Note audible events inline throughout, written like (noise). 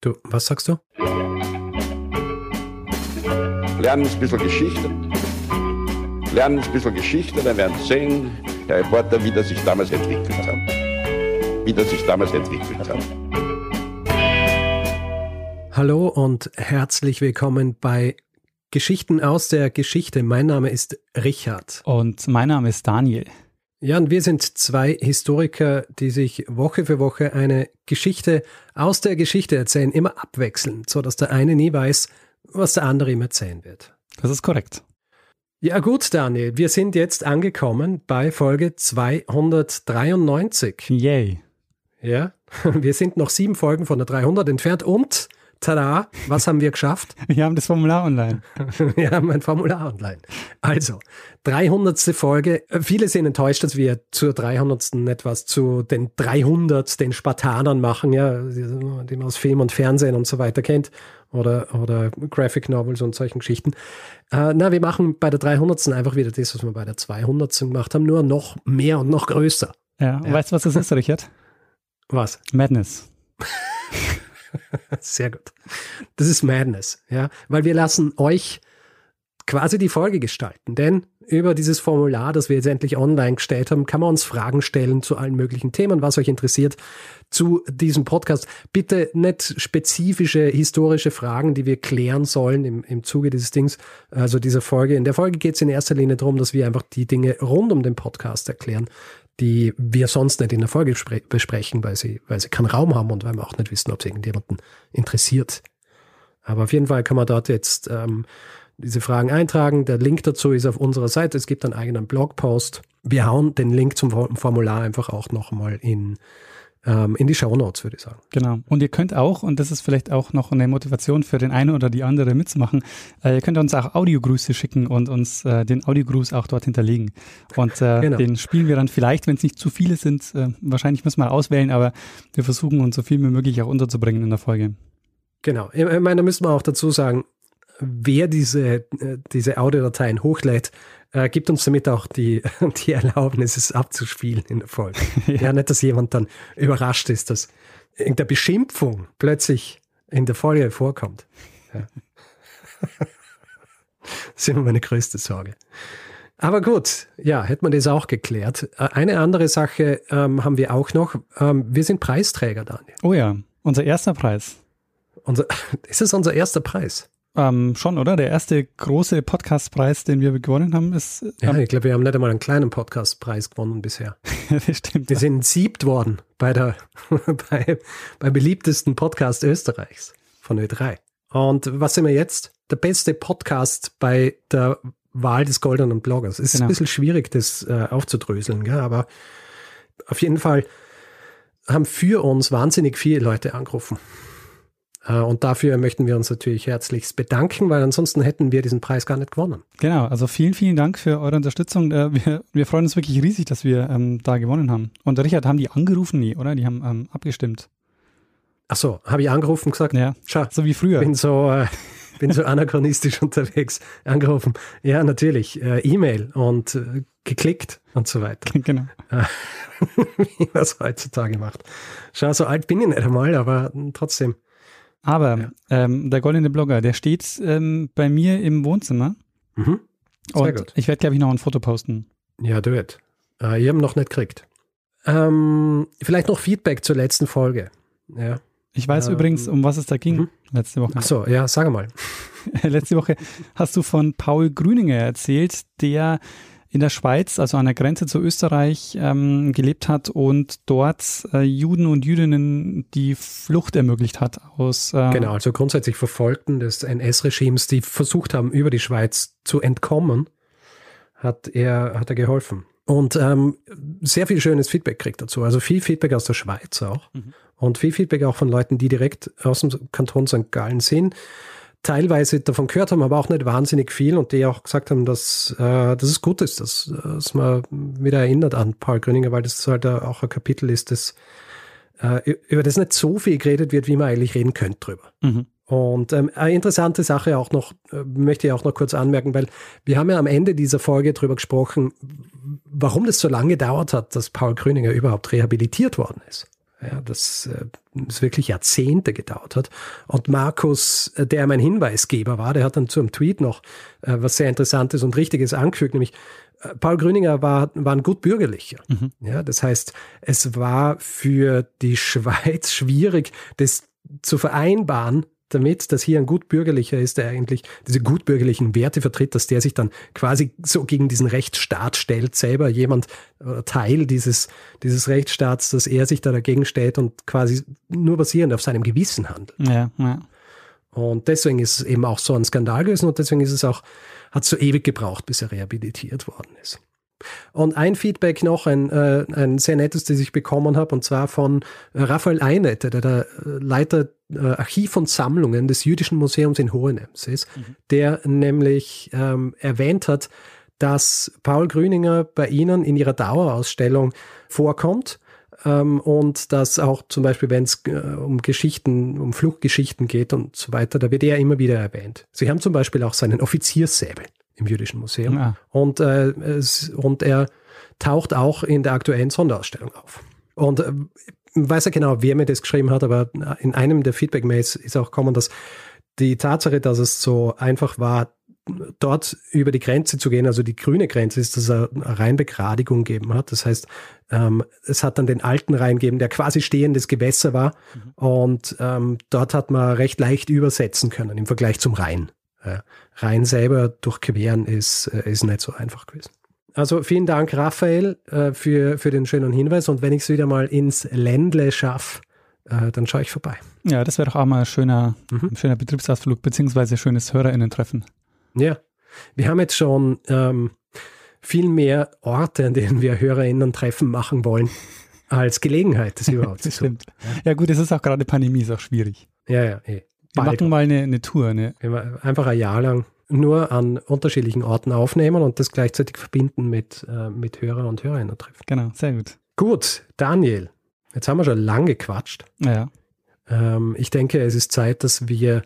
Du, was sagst du? Lernen ein bisschen Geschichte. Lernen ein bisschen Geschichte, dann werden Sie sehen, Herr Reporter, wie das sich damals entwickelt hat. Wie das sich damals entwickelt hat. Hallo und herzlich willkommen bei Geschichten aus der Geschichte. Mein Name ist Richard. Und mein Name ist Daniel. Ja, und wir sind zwei Historiker, die sich Woche für Woche eine Geschichte aus der Geschichte erzählen, immer abwechselnd, so dass der eine nie weiß, was der andere ihm erzählen wird. Das ist korrekt. Ja gut, Daniel, wir sind jetzt angekommen bei Folge 293. Yay. Ja, (laughs) wir sind noch sieben Folgen von der 300 entfernt und Tada, was haben wir geschafft? (laughs) Wir haben das Formular online. (laughs) wir haben ein Formular online. Also, 300. Folge. Viele sind enttäuscht, dass wir zur 300. etwas zu den 300, den Spartanern machen, ja, die man aus Film und Fernsehen und so weiter kennt. Oder, oder Graphic Novels und solchen Geschichten. Äh, na, wir machen bei der 300. einfach wieder das, was wir bei der 200. gemacht haben, nur noch mehr und noch größer. Ja, ja. weißt du, was das ist, Richard? Was? Madness. (laughs) (laughs) Sehr gut. Das ist Madness, ja, weil wir lassen euch quasi die Folge gestalten, denn über dieses Formular, das wir jetzt endlich online gestellt haben, kann man uns Fragen stellen zu allen möglichen Themen, was euch interessiert zu diesem Podcast. Bitte nicht spezifische historische Fragen, die wir klären sollen im, im Zuge dieses Dings, also dieser Folge. In der Folge geht es in erster Linie darum, dass wir einfach die Dinge rund um den Podcast erklären, die wir sonst nicht in der Folge besprechen, weil sie, weil sie keinen Raum haben und weil wir auch nicht wissen, ob es irgendjemanden interessiert. Aber auf jeden Fall kann man dort jetzt ähm, diese Fragen eintragen. Der Link dazu ist auf unserer Seite. Es gibt einen eigenen Blogpost. Wir hauen den Link zum Formular einfach auch nochmal in ähm, in die Show Notes, würde ich sagen. Genau. Und ihr könnt auch, und das ist vielleicht auch noch eine Motivation für den einen oder die andere mitzumachen, äh, ihr könnt uns auch Audiogrüße schicken und uns äh, den Audiogruß auch dort hinterlegen. Und äh, genau. den spielen wir dann vielleicht, wenn es nicht zu viele sind, äh, wahrscheinlich müssen wir auswählen, aber wir versuchen uns so viel wie möglich auch unterzubringen in der Folge. Genau. Ich meine, da müssen wir auch dazu sagen, wer diese, äh, diese Audiodateien hochlädt, äh, gibt uns damit auch die, (laughs) die Erlaubnis, es abzuspielen in der Folge. (laughs) ja. ja, nicht, dass jemand dann überrascht ist, dass in der Beschimpfung plötzlich in der Folge vorkommt. Ja. (laughs) das ist immer meine größte Sorge. Aber gut, ja, hätte man das auch geklärt. Äh, eine andere Sache ähm, haben wir auch noch. Ähm, wir sind Preisträger, Daniel. Oh ja, unser erster Preis. Unser, ist es unser erster Preis? Ähm, schon, oder? Der erste große Podcastpreis, den wir gewonnen haben, ist. Ähm, ja, ich glaube, wir haben nicht einmal einen kleinen Podcastpreis gewonnen bisher. (laughs) das stimmt. Wir sind siebt worden bei der (laughs) bei, beim beliebtesten Podcast Österreichs von Ö3. Und was sind wir jetzt? Der beste Podcast bei der Wahl des goldenen Bloggers. Es ist genau. ein bisschen schwierig, das äh, aufzudröseln, gell? aber auf jeden Fall haben für uns wahnsinnig viele Leute angerufen. Äh, und dafür möchten wir uns natürlich herzlichst bedanken, weil ansonsten hätten wir diesen Preis gar nicht gewonnen. Genau, also vielen, vielen Dank für eure Unterstützung. Äh, wir, wir freuen uns wirklich riesig, dass wir ähm, da gewonnen haben. Und Richard, haben die angerufen? Nee, oder? Die haben ähm, abgestimmt. Ach so, habe ich angerufen gesagt? Ja, Schau, so wie früher. Bin so, äh, (laughs) bin so anachronistisch (laughs) unterwegs. Angerufen. Ja, natürlich. Äh, E-Mail und äh, geklickt und so weiter. (laughs) Genau. wie man es heutzutage macht. Schau, so alt bin ich nicht einmal, aber trotzdem. Aber ja. ähm, der goldene Blogger, der steht ähm, bei mir im Wohnzimmer. Mhm. Sehr und gut. ich werde, glaube ich, noch ein Foto posten. Ja, du wird. Äh, ich habe noch nicht gekriegt. Ähm, vielleicht noch Feedback zur letzten Folge. Ja. Ich weiß ähm, übrigens, um was es da ging mhm. letzte Woche. Ach so, ja, sag mal. (laughs) letzte Woche hast du von Paul Grüninger erzählt, der in der Schweiz, also an der Grenze zu Österreich, ähm, gelebt hat und dort äh, Juden und Jüdinnen die Flucht ermöglicht hat aus. Äh genau, also grundsätzlich Verfolgten des NS-Regimes, die versucht haben, über die Schweiz zu entkommen, hat er, hat er geholfen. Und ähm, sehr viel schönes Feedback kriegt dazu. Also viel Feedback aus der Schweiz auch. Mhm. Und viel Feedback auch von Leuten, die direkt aus dem Kanton St. Gallen sind teilweise davon gehört haben, aber auch nicht wahnsinnig viel und die auch gesagt haben, dass, äh, dass es gut ist, dass, dass man wieder erinnert an Paul Gröninger, weil das halt auch ein Kapitel ist, das äh, über das nicht so viel geredet wird, wie man eigentlich reden könnte drüber. Mhm. Und ähm, eine interessante Sache auch noch, äh, möchte ich auch noch kurz anmerken, weil wir haben ja am Ende dieser Folge drüber gesprochen, warum das so lange gedauert hat, dass Paul Gröninger überhaupt rehabilitiert worden ist. Ja, das äh, das wirklich Jahrzehnte gedauert hat. Und Markus, äh, der mein Hinweisgeber war, der hat dann zu einem Tweet noch äh, was sehr Interessantes und Richtiges angefügt, nämlich äh, Paul Grüninger war, war ein gut bürgerlicher. Mhm. Ja, das heißt, es war für die (laughs) Schweiz schwierig, das zu vereinbaren, damit, dass hier ein gutbürgerlicher ist, der eigentlich diese gutbürgerlichen Werte vertritt, dass der sich dann quasi so gegen diesen Rechtsstaat stellt, selber jemand oder Teil dieses, dieses Rechtsstaats, dass er sich da dagegen stellt und quasi nur basierend auf seinem Gewissen handelt. Ja, ja. Und deswegen ist es eben auch so ein Skandal gewesen und deswegen ist es auch, hat es so ewig gebraucht, bis er rehabilitiert worden ist. Und ein Feedback noch, ein, äh, ein sehr nettes, das ich bekommen habe, und zwar von äh, Raphael Einetter, der der äh, Leiter äh, Archiv und Sammlungen des Jüdischen Museums in Hohenems ist, mhm. der nämlich ähm, erwähnt hat, dass Paul Grüninger bei Ihnen in Ihrer Dauerausstellung vorkommt ähm, und dass auch zum Beispiel, wenn es äh, um Geschichten, um Fluchtgeschichten geht und so weiter, da wird er immer wieder erwähnt. Sie haben zum Beispiel auch seinen Offizierssäbel im Jüdischen Museum. Ja. Und, äh, es, und er taucht auch in der aktuellen Sonderausstellung auf. Und äh, ich weiß ja genau, wer mir das geschrieben hat, aber in einem der Feedback-Mails ist auch gekommen, dass die Tatsache, dass es so einfach war, dort über die Grenze zu gehen, also die grüne Grenze ist, dass er eine Rheinbegradigung gegeben hat. Das heißt, ähm, es hat dann den alten Rhein gegeben, der quasi stehendes Gewässer war. Mhm. Und ähm, dort hat man recht leicht übersetzen können im Vergleich zum Rhein. Äh, Rhein selber durchqueren ist, äh, ist nicht so einfach gewesen. Also vielen Dank, Raphael, äh, für, für den schönen Hinweis. Und wenn ich es wieder mal ins Ländle schaffe, dann schaue ich vorbei. Ja, das wäre doch auch mal ein schöner, mhm. ein schöner Betriebsausflug, beziehungsweise schönes HörerInnen-Treffen. Ja, wir haben jetzt schon ähm, viel mehr Orte, an denen wir HörerInnen-Treffen machen wollen, als Gelegenheit, das überhaupt (laughs) zu tun. Ja gut, es ist auch gerade Pandemie, ist auch schwierig. Ja, ja, eh. Wir machen mal eine, eine Tour. Ne? Einfach ein Jahr lang nur an unterschiedlichen Orten aufnehmen und das gleichzeitig verbinden mit, äh, mit Hörer und Hörerinnen treffen. Genau, sehr gut. Gut, Daniel, jetzt haben wir schon lange gequatscht. Ja. Ähm, ich denke, es ist Zeit, dass wir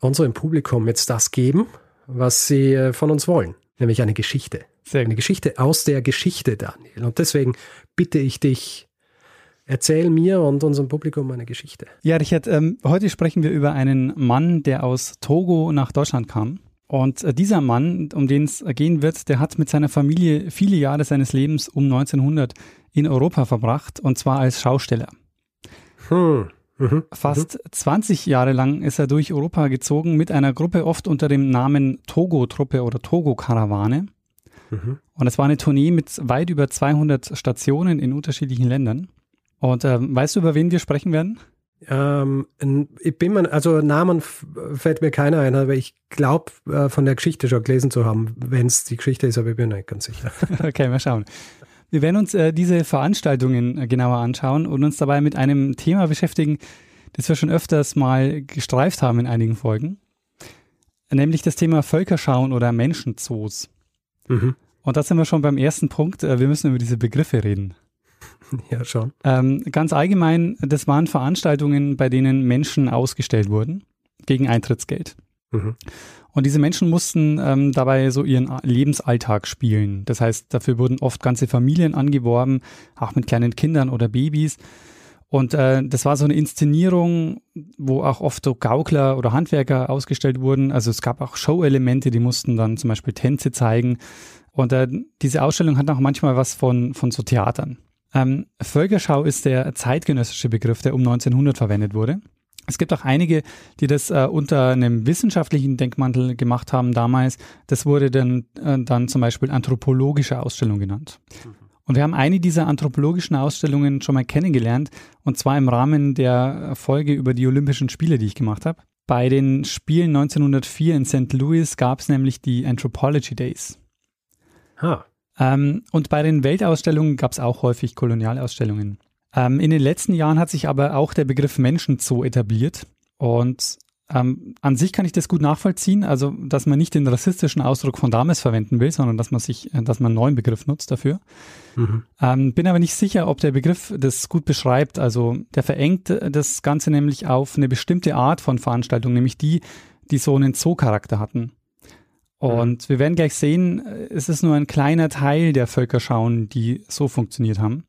unserem Publikum jetzt das geben, was sie äh, von uns wollen, nämlich eine Geschichte. Sehr gut. Eine Geschichte aus der Geschichte, Daniel. Und deswegen bitte ich dich, Erzähl mir und unserem Publikum eine Geschichte. Ja, Richard, ähm, heute sprechen wir über einen Mann, der aus Togo nach Deutschland kam. Und äh, dieser Mann, um den es gehen wird, der hat mit seiner Familie viele Jahre seines Lebens um 1900 in Europa verbracht, und zwar als Schausteller. Hm. Mhm. Fast mhm. 20 Jahre lang ist er durch Europa gezogen mit einer Gruppe oft unter dem Namen Togo-Truppe oder Togo-Karawane. Mhm. Und es war eine Tournee mit weit über 200 Stationen in unterschiedlichen Ländern. Und ähm, weißt du, über wen wir sprechen werden? Ähm, ich bin mir, also Namen fällt mir keiner ein, aber ich glaube, äh, von der Geschichte schon gelesen zu haben, wenn es die Geschichte ist, aber ich bin nicht ganz sicher. (laughs) okay, mal schauen. Wir werden uns äh, diese Veranstaltungen genauer anschauen und uns dabei mit einem Thema beschäftigen, das wir schon öfters mal gestreift haben in einigen Folgen, nämlich das Thema Völkerschauen oder Menschenzoos. Mhm. Und da sind wir schon beim ersten Punkt. Äh, wir müssen über diese Begriffe reden. (laughs) Ja, schon. Ähm, ganz allgemein, das waren Veranstaltungen, bei denen Menschen ausgestellt wurden gegen Eintrittsgeld. Mhm. Und diese Menschen mussten ähm, dabei so ihren Lebensalltag spielen. Das heißt, dafür wurden oft ganze Familien angeworben, auch mit kleinen Kindern oder Babys. Und äh, das war so eine Inszenierung, wo auch oft so Gaukler oder Handwerker ausgestellt wurden. Also es gab auch Show-Elemente, die mussten dann zum Beispiel Tänze zeigen. Und äh, diese Ausstellung hat auch manchmal was von, von so Theatern. Ähm, Völkerschau ist der zeitgenössische Begriff, der um 1900 verwendet wurde. Es gibt auch einige, die das äh, unter einem wissenschaftlichen Denkmantel gemacht haben damals. Das wurde dann, äh, dann zum Beispiel anthropologische Ausstellung genannt. Mhm. Und wir haben eine dieser anthropologischen Ausstellungen schon mal kennengelernt, und zwar im Rahmen der Folge über die Olympischen Spiele, die ich gemacht habe. Bei den Spielen 1904 in St. Louis gab es nämlich die Anthropology Days. Ha. Ähm, und bei den Weltausstellungen gab es auch häufig Kolonialausstellungen. Ähm, in den letzten Jahren hat sich aber auch der Begriff Menschenzoo etabliert. Und ähm, an sich kann ich das gut nachvollziehen, also dass man nicht den rassistischen Ausdruck von damals verwenden will, sondern dass man sich, äh, dass man einen neuen Begriff nutzt dafür. Mhm. Ähm, bin aber nicht sicher, ob der Begriff das gut beschreibt. Also der verengt das Ganze nämlich auf eine bestimmte Art von Veranstaltung, nämlich die, die so einen Zoo-Charakter hatten. Und wir werden gleich sehen, es ist nur ein kleiner Teil der Völkerschauen, die so funktioniert haben.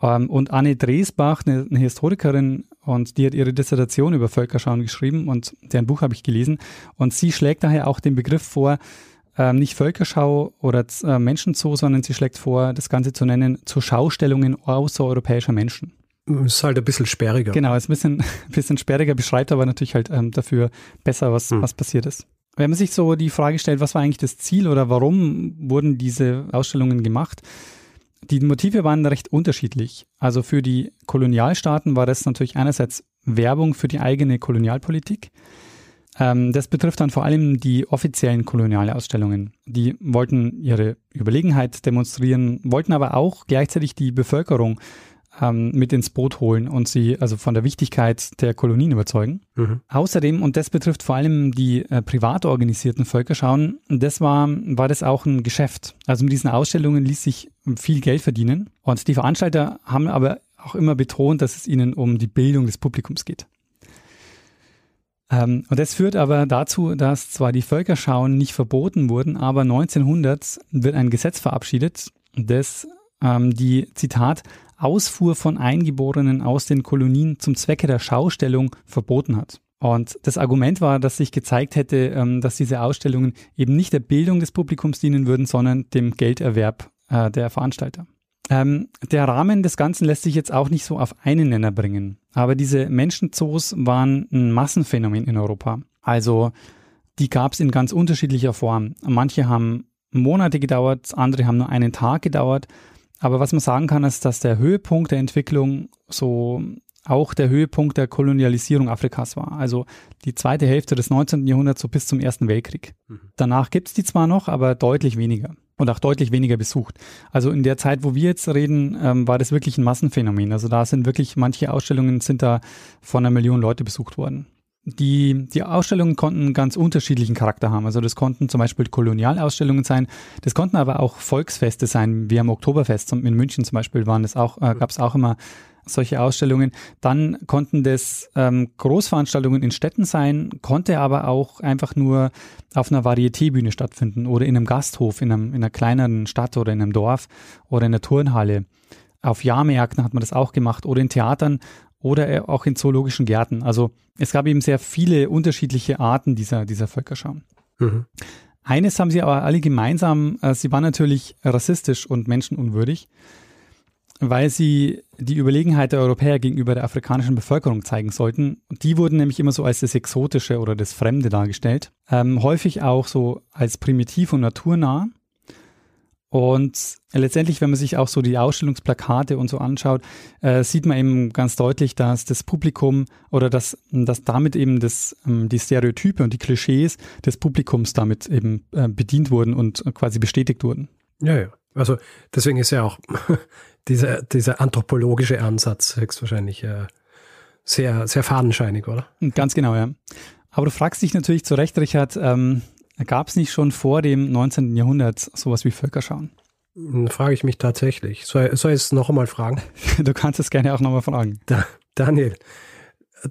Ähm, und Anne Dresbach, eine, eine, Historikerin, und die hat ihre Dissertation über Völkerschauen geschrieben und deren Buch habe ich gelesen. Und sie schlägt daher auch den Begriff vor, ähm, nicht Völkerschau oder äh, Menschenzoo, sondern sie schlägt vor, das Ganze zu nennen, zu Schaustellungen außereuropäischer Menschen. Ist halt ein bisschen sperriger. Genau, ist ein bisschen, ein (laughs) bisschen sperriger, beschreibt aber natürlich halt ähm, dafür besser, was, hm. was passiert ist. Wenn man sich so die Frage stellt, was war eigentlich das Ziel oder warum wurden diese Ausstellungen gemacht? Die Motive waren recht unterschiedlich. Also für die Kolonialstaaten war das natürlich einerseits Werbung für die eigene Kolonialpolitik. Ähm, das betrifft dann vor allem die offiziellen Kolonialausstellungen. Die wollten ihre Überlegenheit demonstrieren, wollten aber auch gleichzeitig die Bevölkerung ähm, mit ins Boot holen und sie also von der Wichtigkeit der Kolonien überzeugen. Mhm. Außerdem, und das betrifft vor allem die äh, privat organisierten Völkerschauen, das war, war das auch ein Geschäft. Also mit diesen Ausstellungen ließ sich viel Geld verdienen. Und die Veranstalter haben aber auch immer betont, dass es ihnen um die Bildung des Publikums geht. Ähm, und das führt aber dazu, dass zwar die Völkerschauen nicht verboten wurden, aber 1900 wird ein Gesetz verabschiedet, das ähm, die, Zitat, Ausfuhr von Eingeborenen aus den Kolonien zum Zwecke der Schaustellung verboten hat. Und das Argument war, dass sich gezeigt hätte, ähm, dass diese Ausstellungen eben nicht der Bildung des Publikums dienen würden, sondern dem Gelderwerb äh, der Veranstalter. Ähm, der Rahmen des Ganzen lässt sich jetzt auch nicht so auf einen Nenner bringen. Aber diese Menschenzoos waren ein Massenphänomen in Europa. Also die gab es in ganz unterschiedlicher Form. Manche haben Monate gedauert, andere haben nur einen Tag gedauert. Aber was man sagen kann, ist, dass der Höhepunkt der Entwicklung so auch der Höhepunkt der Kolonialisierung Afrikas war. Also die zweite Hälfte des 19. Jahrhunderts so bis zum Ersten Weltkrieg. Mhm. Danach gibt's die zwar noch, aber deutlich weniger und auch deutlich weniger besucht. Also in der Zeit, wo wir jetzt reden, ähm, war das wirklich ein Massenphänomen. Also da sind wirklich manche Ausstellungen sind da von einer Million Leute besucht worden. Die, die Ausstellungen konnten ganz unterschiedlichen Charakter haben. Also das konnten zum Beispiel Kolonialausstellungen sein, das konnten aber auch Volksfeste sein, wie am Oktoberfest. In München zum Beispiel waren das auch, äh, gab es auch immer solche Ausstellungen. Dann konnten das ähm, Großveranstaltungen in Städten sein, konnte aber auch einfach nur auf einer Varietébühne stattfinden oder in einem Gasthof in, einem, in einer kleineren Stadt oder in einem Dorf oder in einer Turnhalle. Auf Jahrmärkten hat man das auch gemacht oder in Theatern oder auch in zoologischen Gärten. Also es gab eben sehr viele unterschiedliche Arten dieser, dieser Völkerschauen. Mhm. Eines haben sie aber alle gemeinsam, äh, sie waren natürlich rassistisch und menschenunwürdig weil sie die Überlegenheit der Europäer gegenüber der afrikanischen Bevölkerung zeigen sollten. Die wurden nämlich immer so als das Exotische oder das Fremde dargestellt. Ähm, häufig auch so als primitiv und naturnah. Und letztendlich, wenn man sich auch so die Ausstellungsplakate und so anschaut, äh, sieht man eben ganz deutlich, dass das Publikum oder dass, dass damit eben das, ähm, die Stereotype und die Klischees des Publikums damit eben äh, bedient wurden und quasi bestätigt wurden. Ja, ja. Also deswegen ist ja auch (laughs) dieser, dieser anthropologische Ansatz höchstwahrscheinlich äh, sehr, sehr fadenscheinig, oder? Ganz genau, ja. Aber du fragst dich natürlich zu Recht, Richard, ähm, gab es nicht schon vor dem 19. Jahrhundert sowas wie Völkerschauen? Hm, frage ich mich tatsächlich. Soll, soll ich es noch einmal fragen? (laughs) du kannst es gerne auch noch einmal fragen. Da, Daniel,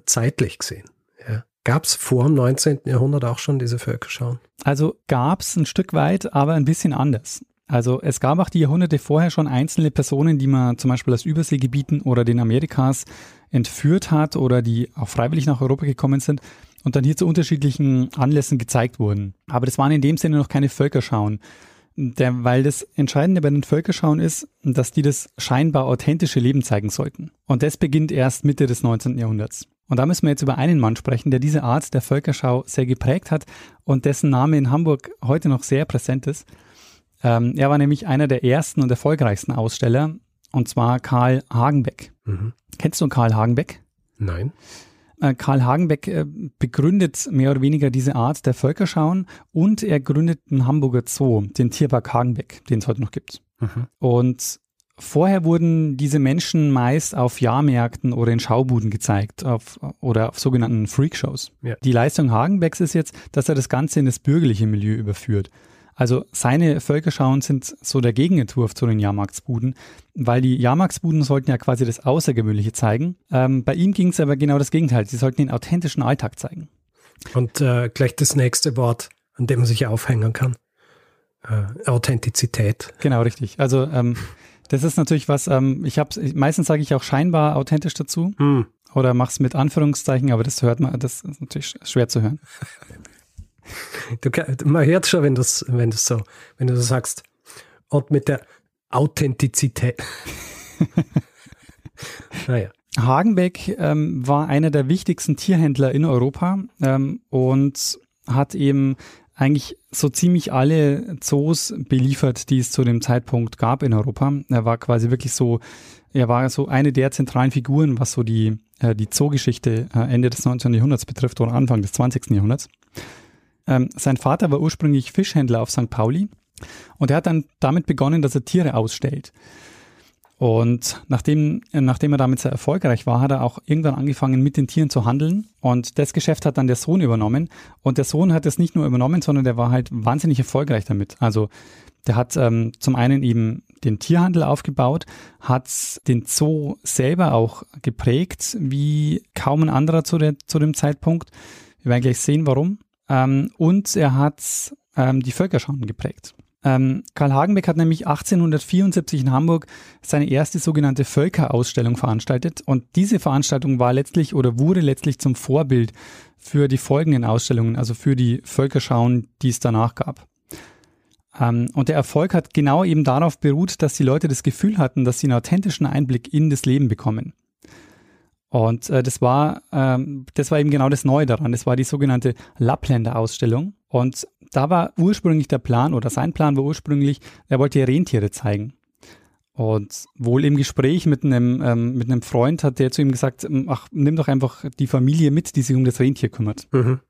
zeitlich gesehen, ja, gab es vor dem 19. Jahrhundert auch schon diese Völkerschauen? Also gab es ein Stück weit, aber ein bisschen anders. Also es gab auch die Jahrhunderte vorher schon einzelne Personen, die man zum Beispiel aus Überseegebieten oder den Amerikas entführt hat oder die auch freiwillig nach Europa gekommen sind und dann hier zu unterschiedlichen Anlässen gezeigt wurden. Aber das waren in dem Sinne noch keine Völkerschauen. Der, weil das Entscheidende bei den Völkerschauen ist, dass die das scheinbar authentische Leben zeigen sollten. Und das beginnt erst Mitte des 19. Jahrhunderts. Und da müssen wir jetzt über einen Mann sprechen, der diese Art der Völkerschau sehr geprägt hat und dessen Name in Hamburg heute noch sehr präsent ist. Ähm, er war nämlich einer der ersten und erfolgreichsten Aussteller, und zwar Karl Hagenbeck. Mhm. Kennst du Karl Hagenbeck? Nein. Äh, Karl Hagenbeck äh, begründet mehr oder weniger diese Art der Völkerschauen und er gründet einen Hamburger Zoo, den Tierpark Hagenbeck, den es heute noch gibt. Mhm. Und vorher wurden diese Menschen meist auf Jahrmärkten oder in Schaubuden gezeigt auf, oder auf sogenannten Freakshows. Ja. Die Leistung Hagenbecks ist jetzt, dass er das Ganze in das bürgerliche Milieu überführt. Also seine Völkerschauen sind so der Gegenentwurf zu den Jahrmarktsbuden, weil die Jahrmarktsbuden sollten ja quasi das Außergewöhnliche zeigen. Ähm, bei ihm ging es aber genau das Gegenteil. Sie sollten den authentischen Alltag zeigen. Und äh, gleich das nächste Wort, an dem man sich aufhängen kann. Äh, Authentizität. Genau, richtig. Also ähm, Das ist natürlich was, ähm, ich habe meistens sage ich auch scheinbar authentisch dazu hm. oder mach's mit Anführungszeichen, aber das hört man, das ist natürlich schwer zu hören. Du, man hört schon, wenn du wenn du so, wenn du so sagst und mit der Authentizität. (laughs) naja. Hagenbeck ähm, war einer der wichtigsten Tierhändler in Europa ähm, und hat eben eigentlich so ziemlich alle Zoos beliefert, die es zu dem Zeitpunkt gab in Europa. Er war quasi wirklich so, er war so eine der zentralen Figuren, was so die, äh, die Zoogeschichte äh, Ende des 19. Jahrhunderts betrifft oder Anfang des 20. Jahrhunderts. Ähm, sein Vater war ursprünglich Fischhändler auf St. Pauli und er hat dann damit begonnen, dass er Tiere ausstellt. Und nachdem, nachdem er damit sehr erfolgreich war, hat er auch irgendwann angefangen, mit den Tieren zu handeln. Und das Geschäft hat dann der Sohn übernommen. Und der Sohn hat es nicht nur übernommen, sondern der war halt wahnsinnig erfolgreich damit. Also der hat ähm, zum einen eben den Tierhandel aufgebaut, hat den Zoo selber auch geprägt, wie kaum ein anderer zu, der, zu dem Zeitpunkt. Wir werden gleich sehen, warum. Ähm, und er hat ähm, die Völkerschauen geprägt. Ähm, Karl Hagenbeck hat nämlich 1874 in Hamburg seine erste sogenannte Völkerausstellung veranstaltet und diese Veranstaltung war letztlich oder wurde letztlich zum Vorbild für die folgenden Ausstellungen, also für die Völkerschauen, die es danach gab. Ähm, und der Erfolg hat genau eben darauf beruht, dass die Leute das Gefühl hatten, dass sie einen authentischen Einblick in das Leben bekommen. Und äh, das war, ähm, das war eben genau das Neue daran. Das war die sogenannte Lappländer-Ausstellung. Und da war ursprünglich der Plan oder sein Plan war ursprünglich, er wollte Rentiere zeigen. Und wohl im Gespräch mit einem, ähm, mit einem Freund hat der zu ihm gesagt, ach, nimm doch einfach die Familie mit, die sich um das Rentier kümmert. Mhm.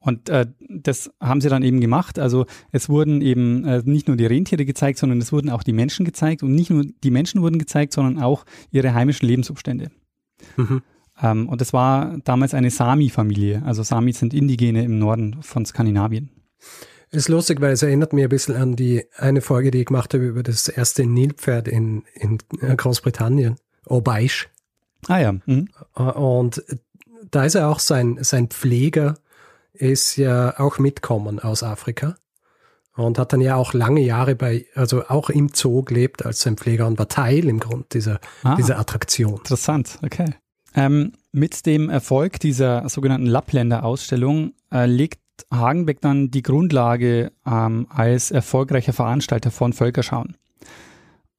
Und äh, das haben sie dann eben gemacht. Also es wurden eben äh, nicht nur die Rentiere gezeigt, sondern es wurden auch die Menschen gezeigt. Und nicht nur die Menschen wurden gezeigt, sondern auch ihre heimischen Lebensumstände. Mhm. Ähm, und das war damals eine Sami-Familie. Also Sami sind Indigene im Norden von Skandinavien. Ist lustig, weil es erinnert mich ein bisschen an die eine Folge, die ich gemacht habe über das erste Nilpferd in, in Großbritannien, Obeisch. Ah ja. Mhm. Und da ist ja auch sein, sein Pfleger ist ja auch mitkommen aus Afrika und hat dann ja auch lange Jahre bei, also auch im Zoo gelebt als sein Pfleger und war Teil im Grund dieser, ah, dieser Attraktion. Interessant, okay. Ähm, mit dem Erfolg dieser sogenannten Lappländer-Ausstellung äh, legt Hagenbeck dann die Grundlage ähm, als erfolgreicher Veranstalter von Völkerschauen.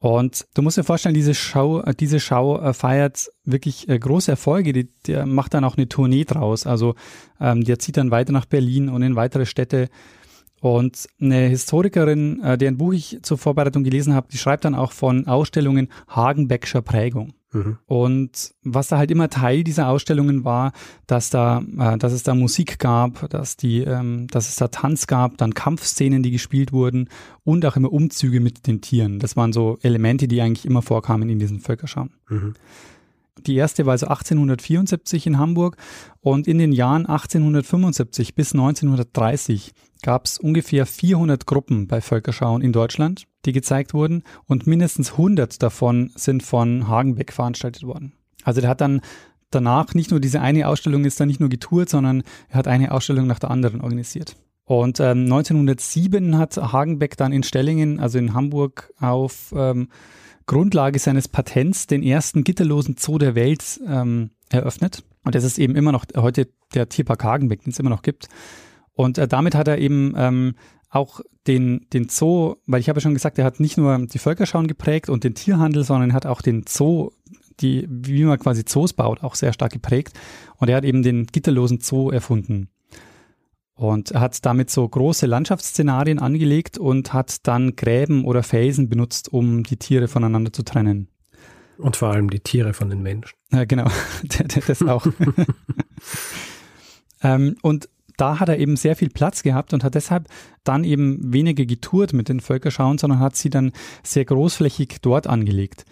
Und du musst dir vorstellen, diese Schau, äh, diese Schau äh, feiert wirklich äh, große Erfolge. Die, der macht dann auch eine Tournee draus. Also ähm, der zieht dann weiter nach Berlin und in weitere Städte. Und eine Historikerin, äh, deren Buch ich zur Vorbereitung gelesen habe, die schreibt dann auch von Ausstellungen Hagenbeckscher Prägung. Mhm. Und was da halt immer Teil dieser Ausstellungen war, dass da, äh, dass es da Musik gab, dass die, ähm, dass es da Tanz gab, dann Kampfszenen, die gespielt wurden und auch immer Umzüge mit den Tieren. Das waren so Elemente, die eigentlich immer vorkamen in diesen Völkerschauen. Mhm. Die erste war also 1874 in Hamburg und in den Jahren 1875 bis 1930 gab es ungefähr 400 Gruppen bei Völkerschauen in Deutschland, die gezeigt wurden und mindestens 100 davon sind von Hagenbeck veranstaltet worden. Also der hat dann danach nicht nur diese eine Ausstellung ist dann nicht nur getourt, sondern er hat eine Ausstellung nach der anderen organisiert. Und ähm, 1907 hat Hagenbeck dann in Stellingen, also in Hamburg, auf ähm, Grundlage seines Patents den ersten gitterlosen Zoo der Welt ähm, eröffnet. Und das ist eben immer noch heute der Tierpark Hagenbeck, den es immer noch gibt. Und äh, damit hat er eben ähm, auch den, den Zoo, weil ich habe ja schon gesagt, er hat nicht nur die Völkerschauen geprägt und den Tierhandel, sondern er hat auch den Zoo, die, wie man quasi Zoos baut, auch sehr stark geprägt. Und er hat eben den gitterlosen Zoo erfunden. Und hat damit so große Landschaftsszenarien angelegt und hat dann Gräben oder Felsen benutzt, um die Tiere voneinander zu trennen. Und vor allem die Tiere von den Menschen. Ja, genau, (laughs) das auch. (laughs) ähm, und da hat er eben sehr viel Platz gehabt und hat deshalb dann eben weniger getourt mit den Völkerschauen, sondern hat sie dann sehr großflächig dort angelegt.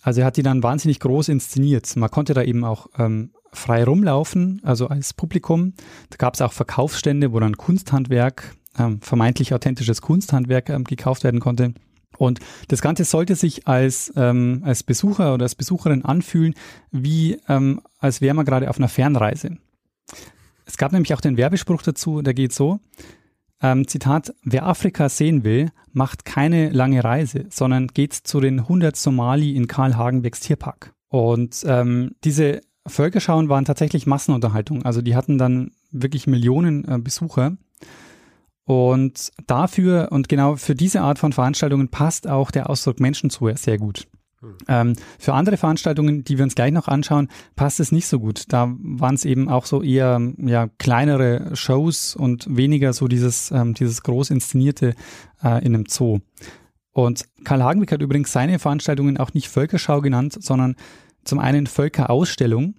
Also er hat die dann wahnsinnig groß inszeniert. Man konnte da eben auch ähm, frei rumlaufen, also als Publikum. Da gab es auch Verkaufsstände, wo dann Kunsthandwerk, ähm, vermeintlich authentisches Kunsthandwerk ähm, gekauft werden konnte. Und das Ganze sollte sich als, ähm, als Besucher oder als Besucherin anfühlen, wie ähm, als wäre man gerade auf einer Fernreise. Es gab nämlich auch den Werbespruch dazu, der geht so, Ähm, Zitat, wer Afrika sehen will, macht keine lange Reise, sondern geht zu den 100 Somali in Karl Hagenbecks Tierpark. Und ähm, diese Völkerschauen waren tatsächlich Massenunterhaltung. Also die hatten dann wirklich Millionen äh, Besucher. Und dafür und genau für diese Art von Veranstaltungen passt auch der Ausdruck Menschenzuhe sehr gut. Hm. Ähm, für andere Veranstaltungen, die wir uns gleich noch anschauen, passt es nicht so gut. Da waren es eben auch so eher ja, kleinere Shows und weniger so dieses, ähm, dieses groß inszenierte äh, in einem Zoo. Und Karl Hagenbeck hat übrigens seine Veranstaltungen auch nicht Völkerschau genannt, sondern zum einen Völkerausstellung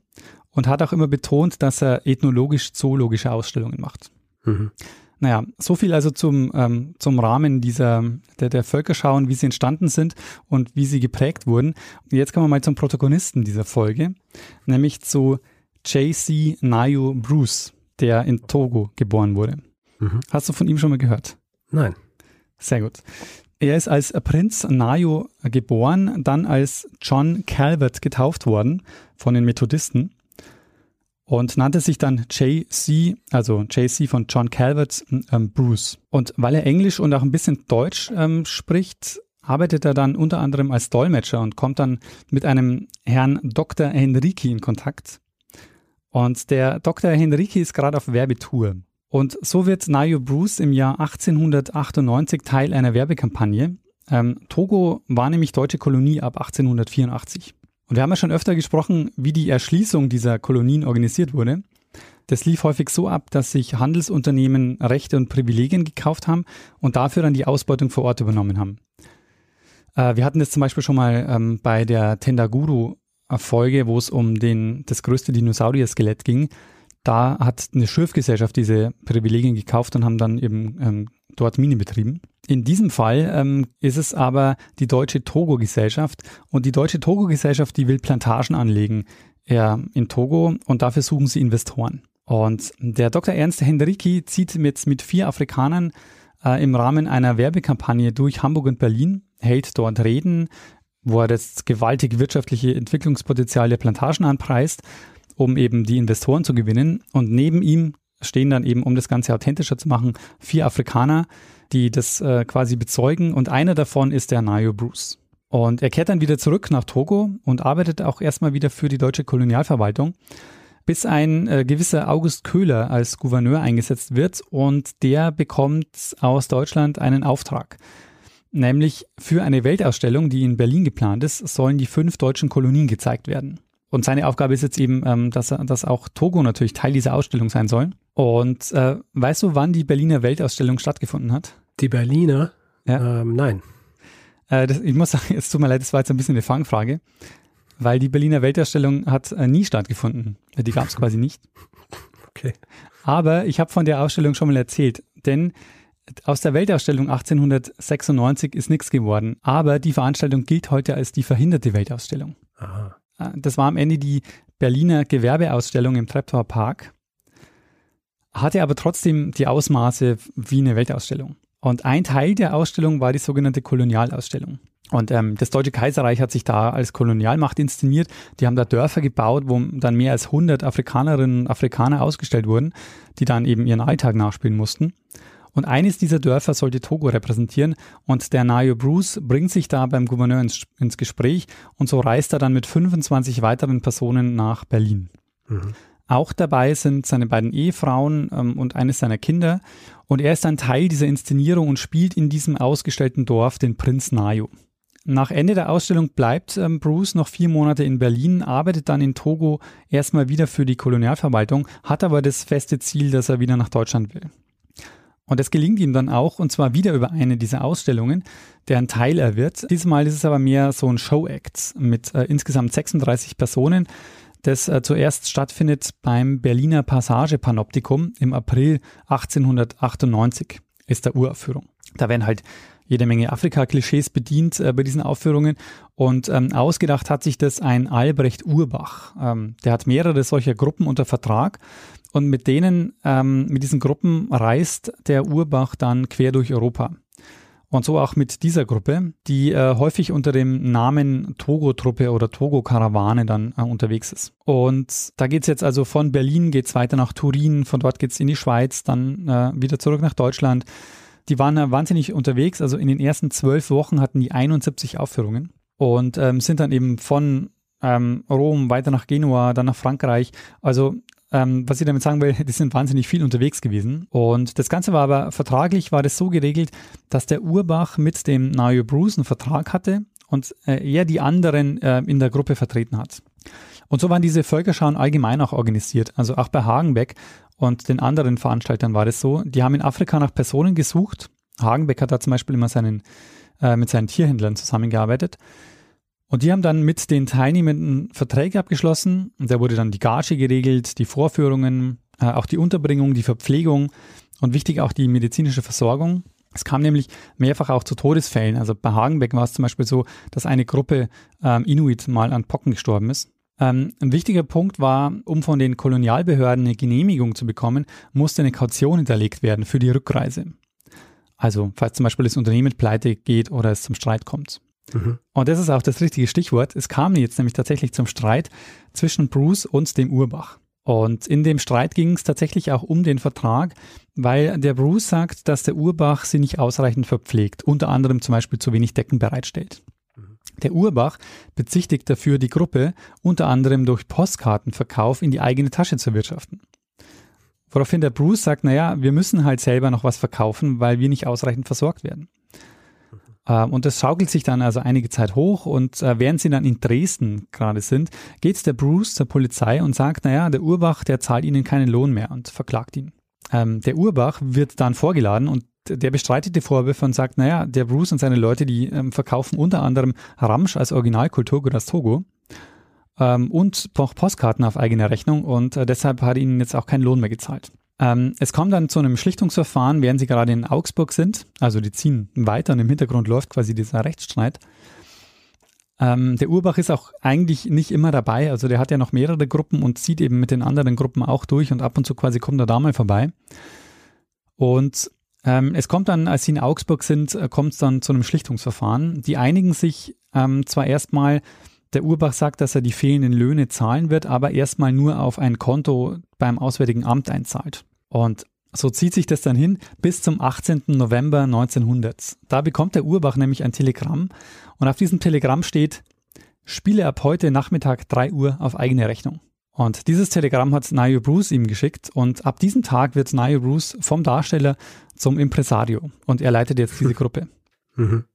und hat auch immer betont, dass er ethnologisch-zoologische Ausstellungen macht. Mhm. Naja, so viel also zum, ähm, zum Rahmen dieser, der, der Völkerschauen, wie sie entstanden sind und wie sie geprägt wurden. Und jetzt kommen wir mal zum Protagonisten dieser Folge, nämlich zu J.C. Nayo Bruce, der in Togo geboren wurde. Mhm. Hast du von ihm schon mal gehört? Nein. Sehr gut. Er ist als Prinz Nayo geboren, dann als John Calvert getauft worden von den Methodisten und nannte sich dann JC, also JC von John Calvert ähm, Bruce. Und weil er Englisch und auch ein bisschen Deutsch ähm, spricht, arbeitet er dann unter anderem als Dolmetscher und kommt dann mit einem Herrn Dr. Henrique in Kontakt. Und der Dr. Henrique ist gerade auf Werbetour. Und so wird Nayo Bruce im Jahr 1898 Teil einer Werbekampagne. Ähm, Togo war nämlich deutsche Kolonie ab 1884. Und wir haben ja schon öfter gesprochen, wie die Erschließung dieser Kolonien organisiert wurde. Das lief häufig so ab, dass sich Handelsunternehmen Rechte und Privilegien gekauft haben und dafür dann die Ausbeutung vor Ort übernommen haben. Äh, wir hatten das zum Beispiel schon mal ähm, bei der Tendaguru-Folge, wo es um den, das größte Dinosaurier-Skelett ging. Da hat eine Schiffgesellschaft diese Privilegien gekauft und haben dann eben ähm, dort Mine betrieben. In diesem Fall ähm, ist es aber die Deutsche Togo-Gesellschaft und die Deutsche Togo-Gesellschaft, die will Plantagen anlegen ja, in Togo und dafür suchen sie Investoren. Und der Dr. Ernst Hendricki zieht mit, mit vier Afrikanern äh, im Rahmen einer Werbekampagne durch Hamburg und Berlin, hält dort Reden, wo er das gewaltige wirtschaftliche Entwicklungspotenzial der Plantagen anpreist, um eben die Investoren zu gewinnen. Und neben ihm stehen dann eben, um das Ganze authentischer zu machen, vier Afrikaner, die das äh, quasi bezeugen und einer davon ist der Nayo Bruce. Und er kehrt dann wieder zurück nach Togo und arbeitet auch erstmal wieder für die deutsche Kolonialverwaltung, bis ein äh, gewisser August Köhler als Gouverneur eingesetzt wird und der bekommt aus Deutschland einen Auftrag. Nämlich für eine Weltausstellung, die in Berlin geplant ist, sollen die fünf deutschen Kolonien gezeigt werden. Und seine Aufgabe ist jetzt eben, ähm, dass, dass auch Togo natürlich Teil dieser Ausstellung sein soll. Und äh, weißt du, wann die Berliner Weltausstellung stattgefunden hat? Die Berliner? Ja. Ähm, nein. Äh, das, ich muss sagen, (laughs) es tut mir leid, das war jetzt ein bisschen eine Fangfrage, weil die Berliner Weltausstellung hat äh, nie stattgefunden. Die gab es quasi nicht. (laughs) Okay. Aber ich habe von der Ausstellung schon mal erzählt, denn aus der Weltausstellung 1896 ist nichts geworden. Aber die Veranstaltung gilt heute als die verhinderte Weltausstellung. Aha. Äh, das war am Ende die Berliner Gewerbeausstellung im Treptower Park hatte aber trotzdem die Ausmaße wie eine Weltausstellung. Und ein Teil der Ausstellung war die sogenannte Kolonialausstellung. Und ähm, das Deutsche Kaiserreich hat sich da als Kolonialmacht inszeniert. Die haben da Dörfer gebaut, wo dann mehr als 100 Afrikanerinnen und Afrikaner ausgestellt wurden, die dann eben ihren Alltag nachspielen mussten. Und eines dieser Dörfer sollte Togo repräsentieren und der Nayo Bruce bringt sich da beim Gouverneur ins, ins Gespräch und so reist er dann mit 25 weiteren Personen nach Berlin. Mhm. Auch dabei sind seine beiden Ehefrauen ähm, und eines seiner Kinder. Und er ist ein Teil dieser Inszenierung und spielt in diesem ausgestellten Dorf den Prinz Nayo. Nach Ende der Ausstellung bleibt ähm, Bruce noch vier Monate in Berlin, arbeitet dann in Togo erstmal wieder für die Kolonialverwaltung, hat aber das feste Ziel, dass er wieder nach Deutschland will. Und das gelingt ihm dann auch, und zwar wieder über eine dieser Ausstellungen, deren Teil er wird. Diesmal ist es aber mehr so ein Show-Act mit äh, insgesamt 36 Personen, das äh, zuerst stattfindet beim Berliner Passage Panoptikum im April 1898 ist der Uraufführung. Da werden halt jede Menge Afrika-Klischees bedient äh, bei diesen Aufführungen. Und ähm, ausgedacht hat sich das ein Albrecht Urbach. Ähm, der hat mehrere solcher Gruppen unter Vertrag. Und mit denen, ähm, mit diesen Gruppen reist der Urbach dann quer durch Europa. Und so auch mit dieser Gruppe, die äh, häufig unter dem Namen Togo-Truppe oder Togo-Karawane dann äh, unterwegs ist. Und da geht's jetzt also von Berlin, geht's weiter nach Turin, von dort geht's in die Schweiz, dann äh, wieder zurück nach Deutschland. Die waren äh, wahnsinnig unterwegs, also in den ersten zwölf Wochen hatten die 71 Aufführungen und ähm, sind dann eben von ähm, Rom weiter nach Genua, dann nach Frankreich. Also ähm, was ich damit sagen will, (laughs) die sind wahnsinnig viel unterwegs gewesen. Und das Ganze war aber vertraglich, war das so geregelt, dass der Urbach mit dem Nayo Bruce einen Vertrag hatte und äh, er die anderen äh, in der Gruppe vertreten hat. Und so waren diese Völkerschauen allgemein auch organisiert. Also auch bei Hagenbeck und den anderen Veranstaltern war das so. Die haben in Afrika nach Personen gesucht. Hagenbeck hat da zum Beispiel immer seinen, äh, mit seinen Tierhändlern zusammengearbeitet. Und die haben dann mit den Teilnehmenden Verträge abgeschlossen. Und da wurde dann die Gage geregelt, die Vorführungen, äh, auch die Unterbringung, die Verpflegung und wichtig auch die medizinische Versorgung. Es kam nämlich mehrfach auch zu Todesfällen. Also bei Hagenbeck war es zum Beispiel so, dass eine Gruppe ähm, Inuit mal an Pocken gestorben ist. Ähm, ein wichtiger Punkt war, um von den Kolonialbehörden eine Genehmigung zu bekommen, musste eine Kaution hinterlegt werden für die Rückreise. Also falls zum Beispiel das Unternehmen pleite geht oder es zum Streit kommt. Mhm. Und das ist auch das richtige Stichwort. Es kam jetzt nämlich tatsächlich zum Streit zwischen Bruce und dem Urbach. Und in dem Streit ging es tatsächlich auch um den Vertrag, weil der Bruce sagt, dass der Urbach sie nicht ausreichend verpflegt, unter anderem zum Beispiel zu wenig Decken bereitstellt. Mhm. Der Urbach bezichtigt dafür die Gruppe, unter anderem durch Postkartenverkauf in die eigene Tasche zu wirtschaften. Woraufhin der Bruce sagt, naja, wir müssen halt selber noch was verkaufen, weil wir nicht ausreichend versorgt werden. Ähm, und das schaukelt sich dann also einige Zeit hoch und äh, während sie dann in Dresden gerade sind, geht der Bruce zur Polizei und sagt, naja, der Urbach, der zahlt ihnen keinen Lohn mehr und verklagt ihn. Ähm, der Urbach wird dann vorgeladen und der bestreitet die Vorwürfe und sagt, naja, der Bruce und seine Leute, die ähm, verkaufen unter anderem Ramsch als Originalkultur das Togo ähm, und auch Postkarten auf eigene Rechnung und äh, deshalb hat ihnen jetzt auch keinen Lohn mehr gezahlt. Ähm, es kommt dann zu einem Schlichtungsverfahren, während sie gerade in Augsburg sind. Also die ziehen weiter und im Hintergrund läuft quasi dieser Rechtsstreit. Ähm, der Urbach ist auch eigentlich nicht immer dabei. Also der hat ja noch mehrere Gruppen und zieht eben mit den anderen Gruppen auch durch und ab und zu quasi kommt er da mal vorbei. Und ähm, es kommt dann, als sie in Augsburg sind, äh, kommt es dann zu einem Schlichtungsverfahren. Die einigen sich ähm, zwar erstmal der Urbach sagt, dass er die fehlenden Löhne zahlen wird, aber erstmal nur auf ein Konto beim Auswärtigen Amt einzahlt. Und so zieht sich das dann hin bis zum 18. November 1900. Da bekommt der Urbach nämlich ein Telegramm und auf diesem Telegramm steht, spiele ab heute Nachmittag 3 Uhr auf eigene Rechnung. Und dieses Telegramm hat Nayo Bruce ihm geschickt und ab diesem Tag wird Nayo Bruce vom Darsteller zum Impresario und er leitet jetzt diese (laughs) Gruppe. Mhm.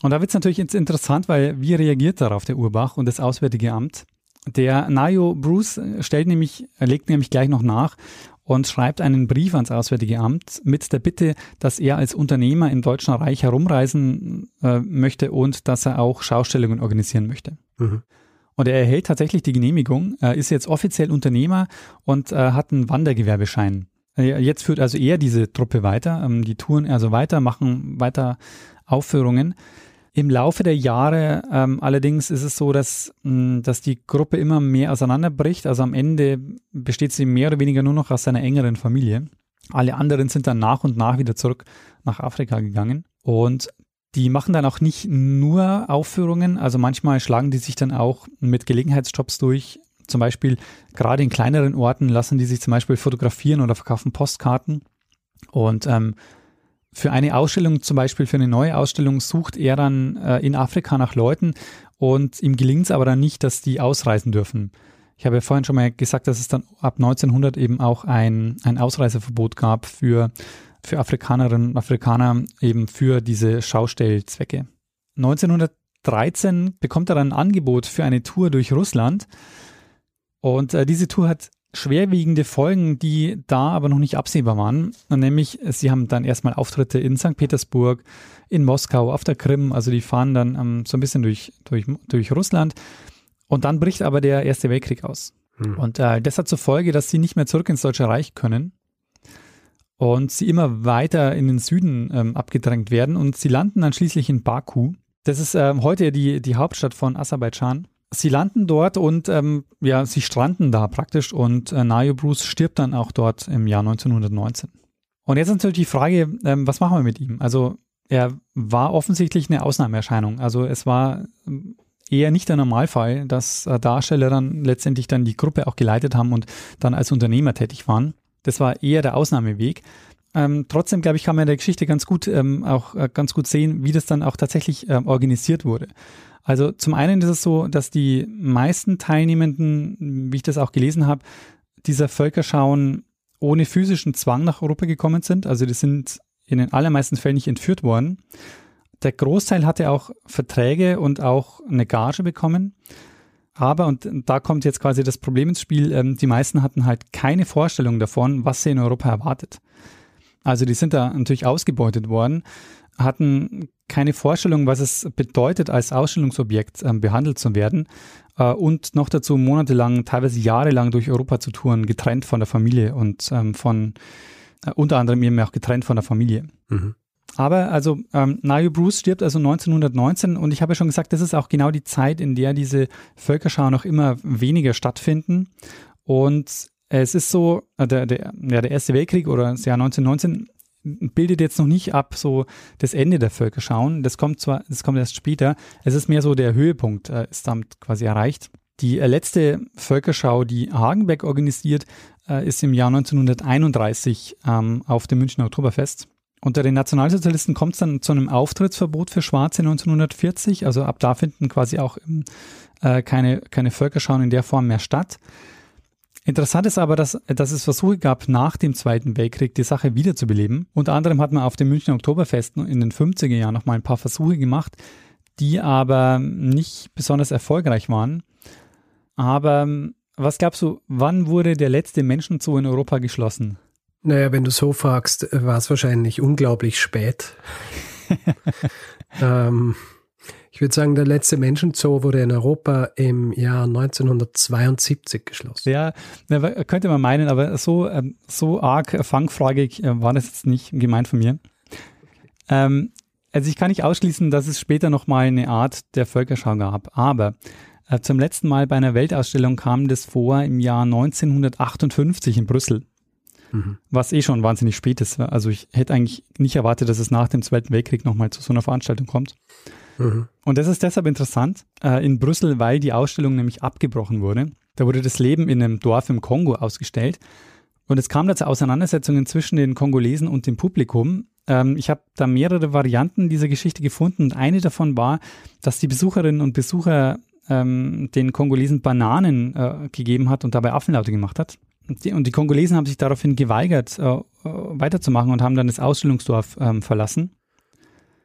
Und da wird es natürlich jetzt interessant, weil wie reagiert darauf der Urbach und das Auswärtige Amt? Der Nayo Bruce stellt nämlich, legt nämlich gleich noch nach und schreibt einen Brief ans Auswärtige Amt mit der Bitte, dass er als Unternehmer im Deutschen Reich herumreisen äh, möchte und dass er auch Schaustellungen organisieren möchte. Mhm. Und er erhält tatsächlich die Genehmigung, ist jetzt offiziell Unternehmer und äh, hat einen Wandergewerbeschein. Jetzt führt also er diese Truppe weiter, ähm, die touren also weiter, machen weiter Aufführungen. Im Laufe der Jahre ähm, allerdings ist es so, dass, mh, hm, dass die Gruppe immer mehr auseinanderbricht. Also am Ende besteht sie mehr oder weniger nur noch aus seiner engeren Familie. Alle anderen sind dann nach und nach wieder zurück nach Afrika gegangen. Und die machen dann auch nicht nur Aufführungen, also manchmal schlagen die sich dann auch mit Gelegenheitsjobs durch. Zum Beispiel gerade in kleineren Orten lassen die sich zum Beispiel fotografieren oder verkaufen Postkarten. Und ähm, für eine Ausstellung, zum Beispiel für eine neue Ausstellung, sucht er dann äh, in Afrika nach Leuten und ihm gelingt es aber dann nicht, dass die ausreisen dürfen. Ich habe ja vorhin schon mal gesagt, dass es dann ab 1900 eben auch ein, ein Ausreiseverbot gab für, für Afrikanerinnen und Afrikaner eben für diese Schaustellzwecke. 1913 bekommt er dann ein Angebot für eine Tour durch Russland und äh, diese Tour hat schwerwiegende Folgen, die da aber noch nicht absehbar waren. Nämlich, sie haben dann erstmal Auftritte in St. Petersburg, in Moskau, auf der Krim. Also die fahren dann ähm, so ein bisschen durch, durch, durch Russland. Und dann bricht aber der Erste Weltkrieg aus. Hm. Und äh, das hat zur Folge, dass sie nicht mehr zurück ins Deutsche Reich können. Und sie immer weiter in den Süden ähm, abgedrängt werden. Und sie landen dann schließlich in Baku. Das ist äh, heute die, die Hauptstadt von Aserbaidschan. Sie landen dort und ähm, ja, sie stranden da praktisch und äh, Nayo Bruce stirbt dann auch dort im Jahr 1919. Und jetzt natürlich die Frage, ähm, was machen wir mit ihm? Also er war offensichtlich eine Ausnahmeerscheinung. Also es war eher nicht der Normalfall, dass äh, Darsteller dann letztendlich dann die Gruppe auch geleitet haben und dann als Unternehmer tätig waren. Das war eher der Ausnahmeweg. Ähm, trotzdem, glaube ich, kann man in der Geschichte ganz gut ähm, auch äh, ganz gut sehen, wie das dann auch tatsächlich ähm, organisiert wurde. Also zum einen ist es so, dass die meisten Teilnehmenden, wie ich das auch gelesen habe, dieser Völkerschauen ohne physischen Zwang nach Europa gekommen sind. Also die sind in den allermeisten Fällen nicht entführt worden. Der Großteil hatte auch Verträge und auch eine Gage bekommen. Aber, und da kommt jetzt quasi das Problem ins Spiel, ähm, die meisten hatten halt keine Vorstellung davon, was sie in Europa erwartet. Also die sind da natürlich ausgebeutet worden, hatten keine Vorstellung, was es bedeutet, als Ausstellungsobjekt ähm, behandelt zu werden äh, und noch dazu monatelang, teilweise jahrelang durch Europa zu touren, getrennt von der Familie und ähm, von äh, unter anderem eben auch getrennt von der Familie. Mhm. Aber also ähm, Nayu Bruce stirbt also 1919 und ich habe ja schon gesagt, das ist auch genau die Zeit, in der diese Völkerschauen noch immer weniger stattfinden. Und es ist so, äh, der, der, ja, der Erste Weltkrieg oder das Jahr 1919 bildet jetzt noch nicht ab so das Ende der Völkerschauen. Das kommt zwar, das kommt erst später. Es ist mehr so der Höhepunkt äh, ist damit quasi erreicht. Die äh, letzte Völkerschau, die Hagenbeck organisiert, äh, ist im Jahr 1931 ähm, auf dem Münchner Oktoberfest. Unter den Nationalsozialisten kommt es dann zu einem Auftrittsverbot für Schwarze 1940. Also ab da finden quasi auch äh, keine, keine Völkerschauen in der Form mehr statt. Interessant ist aber, dass, dass es Versuche gab, nach dem Zweiten Weltkrieg die Sache wiederzubeleben. Unter anderem hat man auf dem Münchner Oktoberfest in den 50er Jahren noch mal ein paar Versuche gemacht, die aber nicht besonders erfolgreich waren. Aber was glaubst du, wann wurde der letzte Menschenzoo in Europa geschlossen? Naja, wenn du so fragst, war es wahrscheinlich unglaublich spät. (laughs) ähm, ich würde sagen, der letzte Menschenzoo wurde in Europa im Jahr 1972 geschlossen. Ja, könnte man meinen, aber so, ähm, so arg fangfragig äh, war das jetzt nicht gemeint von mir. Ähm, also ich kann nicht ausschließen, dass es später nochmal eine Art der Völkerschau gab, aber äh, zum letzten Mal bei einer Weltausstellung kam das vor im Jahr 1958 in Brüssel. Mhm. Was eh schon wahnsinnig spät ist. Also ich hätte eigentlich nicht erwartet, dass es nach dem Zweiten Weltkrieg nochmal zu so einer Veranstaltung kommt. Mhm. Und das ist deshalb interessant äh, in Brüssel, weil die Ausstellung nämlich abgebrochen wurde. Da wurde das Leben in einem Dorf im Kongo ausgestellt. Und es kam da zu Auseinandersetzungen zwischen den Kongolesen und dem Publikum. Ähm, ich habe da mehrere Varianten dieser Geschichte gefunden. Und eine davon war, dass die Besucherinnen und Besucher ähm, den Kongolesen Bananen äh, gegeben hat und dabei Affenlaute gemacht hat. Und die, und die, Kongolesen haben sich daraufhin geweigert, äh, äh weiterzumachen und haben dann das Ausstellungsdorf ähm, verlassen.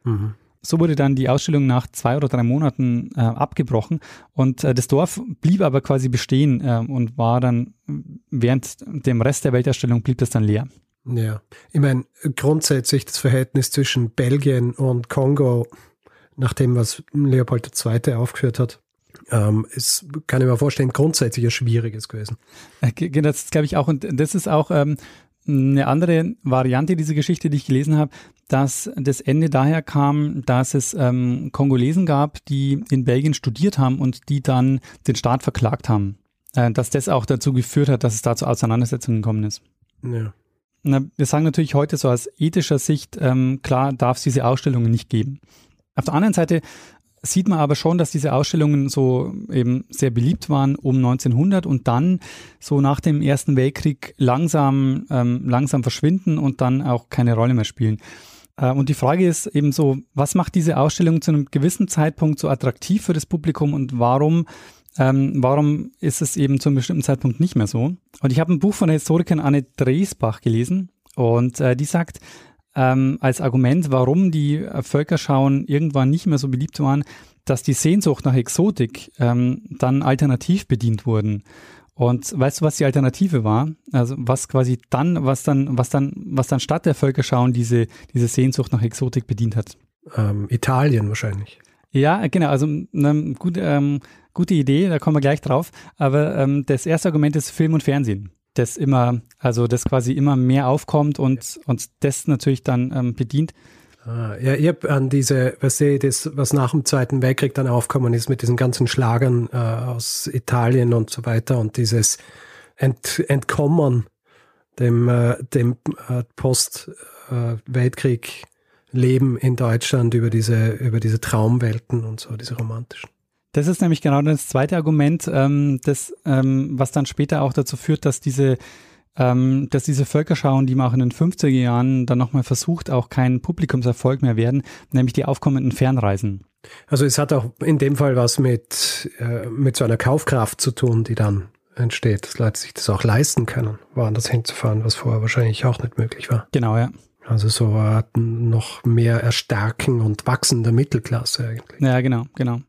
Mhm so wurde dann die Ausstellung nach zwei oder drei Monaten äh, abgebrochen und äh, das Dorf blieb aber quasi bestehen äh, und war dann während dem Rest der Weltausstellung blieb das dann leer. Ja, ich meine, grundsätzlich das Verhältnis zwischen Belgien und Kongo, nach dem, was Leopold II. aufgeführt hat, ähm, ist, kann ich mir vorstellen, grundsätzlich ein schwieriges gewesen. Äh, das glaube ich auch. Und das ist auch ähm, eine andere Variante dieser Geschichte, die ich gelesen habe, dass das Ende daher kam, dass es ähm, Kongolesen gab, die in Belgien studiert haben und die dann den Staat verklagt haben. Äh, dass das auch dazu geführt hat, dass es da zu Auseinandersetzungen gekommen ist. Ja. Na, wir sagen natürlich heute so aus ethischer Sicht, ähm, klar darf es diese Ausstellungen nicht geben. Auf der anderen Seite sieht man aber schon, dass diese Ausstellungen so eben sehr beliebt waren um 1900 und dann so nach dem Ersten Weltkrieg langsam, ähm, langsam verschwinden und dann auch keine Rolle mehr spielen. Äh, und die Frage ist eben so, was macht diese Ausstellung zu einem gewissen Zeitpunkt so attraktiv für das Publikum und warum ähm, warum ist es eben zu einem bestimmten Zeitpunkt nicht mehr so? Und ich habe ein Buch von der Historikerin Anne Dresbach gelesen und äh, die sagt, ähm, als Argument, warum die Völkerschauen irgendwann nicht mehr so beliebt waren, dass die Sehnsucht nach Exotik ähm, dann alternativ bedient wurden. Und weißt du, was die Alternative war? Also was quasi dann, was dann, was dann, was dann statt der Völkerschauen diese, diese Sehnsucht nach Exotik bedient hat? Ähm, Italien wahrscheinlich. Ja, genau. Also eine gute, ähm, gute Idee, da kommen wir gleich drauf. Aber ähm, das erste Argument ist Film und Fernsehen das immer, also das quasi immer mehr aufkommt und, und das natürlich dann ähm, bedient. Ah, ja, ich habe an diese, was sehe das, was nach dem Zweiten Weltkrieg dann aufkommen ist mit diesen ganzen Schlagern äh, aus Italien und so weiter und dieses Ent, Entkommen dem, äh, dem äh, Post-Weltkrieg leben in Deutschland, über diese, über diese Traumwelten und so, diese romantischen. Das ist nämlich genau das zweite Argument, ähm, das, ähm, was dann später auch dazu führt, dass diese, ähm, dass diese Völkerschauen, die man auch in den 50er Jahren dann nochmal versucht, auch kein Publikumserfolg mehr werden, nämlich die aufkommenden Fernreisen. Also es hat auch in dem Fall was mit, äh, mit so einer Kaufkraft zu tun, die dann entsteht, dass Leute sich das auch leisten können, woanders hinzufahren, was vorher wahrscheinlich auch nicht möglich war. Genau, ja. Also so noch mehr Erstarken und Wachsen der Mittelklasse eigentlich. Ja, genau, genau.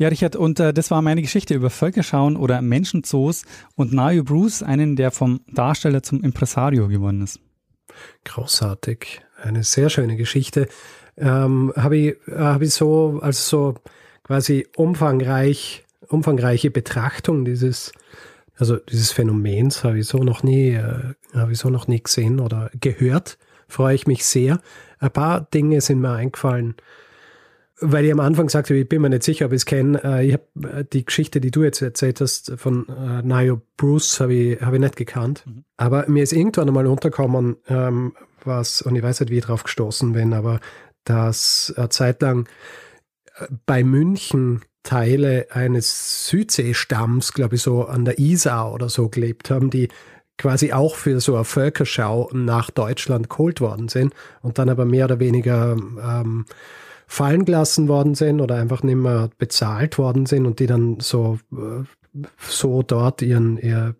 Ja, Richard, und äh, das war meine Geschichte über Völkerschauen oder Menschenzoos und Nayo Bruce, einen, der vom Darsteller zum Impresario geworden ist. Großartig. Eine sehr schöne Geschichte. Ähm, Habe ich, hab ich so, also so quasi umfangreich, umfangreiche Betrachtung dieses, also dieses Phänomens habe ich so noch nie, äh, habe ich so noch nie gesehen oder gehört. Freue ich mich sehr. Ein paar Dinge sind mir eingefallen, weil ich am Anfang sagte, ich bin mir nicht sicher, ob ich es kenne. Äh, ich habe äh, die Geschichte, die du jetzt erzählt hast, von äh, Nio Bruce, habe ich, hab ich nicht gekannt. Mhm. Aber mir ist irgendwann einmal untergekommen, ähm, was, und ich weiß nicht, wie ich drauf gestoßen bin, aber dass äh, zeitlang äh, bei München Teile eines Südseestamms, glaube ich, so an der Isar oder so gelebt haben, die quasi auch für so eine Völkerschau nach Deutschland geholt worden sind und dann aber mehr oder weniger ähm, fallen gelassen worden sind oder einfach nicht mehr bezahlt worden sind und die dann so, äh, so dort ihren, ihr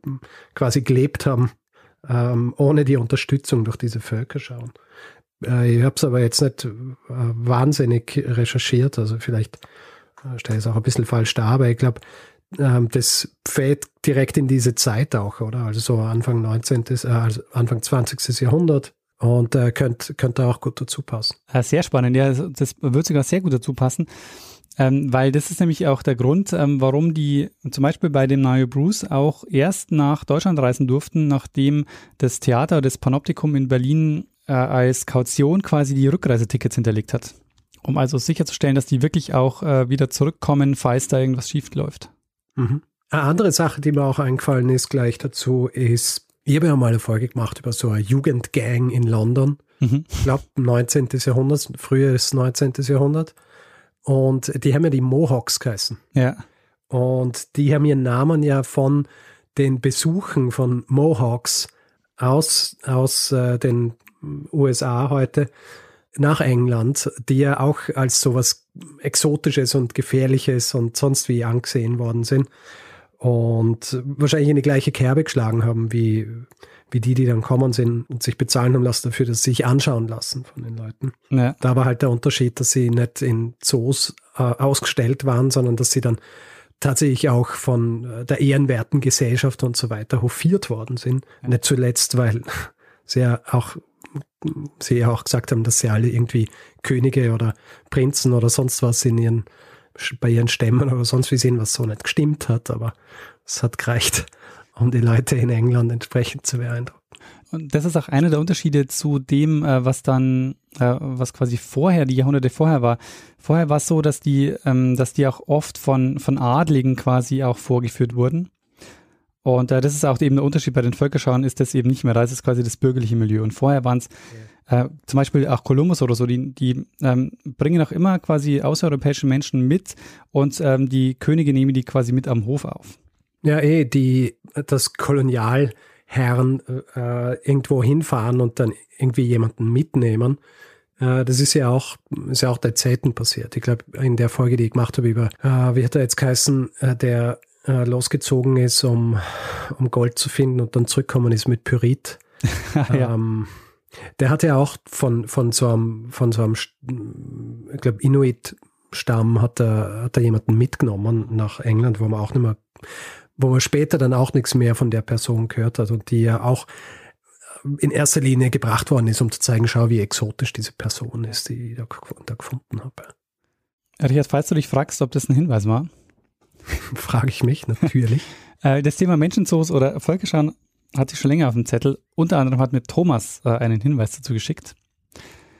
quasi gelebt haben, ähm, ohne die Unterstützung durch diese Völkerschauen. Äh, ich habe es aber jetzt nicht äh, wahnsinnig recherchiert, also vielleicht äh, stelle ich es auch ein bisschen falsch dar, aber ich glaube, ähm, das fällt direkt in diese Zeit auch, oder? Also so Anfang 19., äh, also Anfang 20. Jahrhundert, und äh, könnte könnt auch gut dazu passen. Sehr spannend, ja, das wird sogar sehr gut dazu passen. Ähm, weil das ist nämlich auch der Grund, ähm, warum die zum Beispiel bei dem Nayo Bruce auch erst nach Deutschland reisen durften, nachdem das Theater, das Panoptikum in Berlin äh, als Kaution quasi die Rückreisetickets hinterlegt hat. Um also sicherzustellen, dass die wirklich auch äh, wieder zurückkommen, falls da irgendwas schief läuft. Mhm. Eine andere Sache, die mir auch eingefallen ist gleich dazu, ist ich habe ja mal eine Folge gemacht über so eine Jugendgang in London. Mhm. Ich glaube, 19. Jahrhundert, frühes 19. Jahrhundert. Und die haben ja die Mohawks geheißen. Ja. Und die haben ihren Namen ja von den Besuchen von Mohawks aus, aus äh, den USA heute nach England, die ja auch als sowas Exotisches und Gefährliches und sonst wie angesehen worden sind und wahrscheinlich in die gleiche Kerbe geschlagen haben wie, wie die, die dann kommen sind und sich bezahlen haben lassen dafür, dass sie sich anschauen lassen von den Leuten. Ja. Da war halt der Unterschied, dass sie nicht in Zoos äh, ausgestellt waren, sondern dass sie dann tatsächlich auch von äh, der ehrenwerten Gesellschaft und so weiter hofiert worden sind. Ja. Nicht zuletzt, weil (laughs) sie ja auch sie ja auch gesagt haben, dass sie alle irgendwie Könige oder Prinzen oder sonst was in ihren bei ihren Stämmen oder sonst wie sehen, was so nicht gestimmt hat, aber es hat gereicht, um die Leute in England entsprechend zu beeindrucken. Und das ist auch einer der Unterschiede zu dem, äh, was dann, äh, was quasi vorher, die Jahrhunderte vorher war. Vorher war es so, dass die, ähm, dass die auch oft von, von Adligen quasi auch vorgeführt wurden. Und äh, das ist auch eben der Unterschied bei den Völkerschauen, ist das eben nicht mehr, da ist es quasi das bürgerliche Milieu. Und vorher waren es äh, zum Beispiel auch Kolumbus oder so, die, die ähm, bringen auch immer quasi außereuropäische Menschen mit und ähm, die Könige nehmen die quasi mit am Hof auf. Ja, eh, die, das Kolonialherren äh, irgendwo hinfahren und dann irgendwie jemanden mitnehmen. Äh, das ist ja auch, ist ja auch der Zeiten passiert. Ich glaube, in der Folge, die ich gemacht habe über, äh, wie hat er jetzt geheißen, äh, der äh, losgezogen ist, um, um Gold zu finden und dann zurückkommen ist mit Pyrit. (laughs) ja. ähm, der hat ja auch von, von so einem, von so einem, ich glaube, Inuit-Stamm hat er, hat er jemanden mitgenommen nach England, wo man auch nicht mehr, wo man später dann auch nichts mehr von der Person gehört hat und die ja auch in erster Linie gebracht worden ist, um zu zeigen, schau, wie exotisch diese Person ist, die ich da, da gefunden habe. Richard, falls du dich fragst, ob das ein Hinweis war. (laughs) Frage ich mich, natürlich. (laughs) Äh, das Thema Menschenzoos oder Völkerschauen hatte ich schon länger auf dem Zettel. Unter anderem hat mir Thomas äh, einen Hinweis dazu geschickt.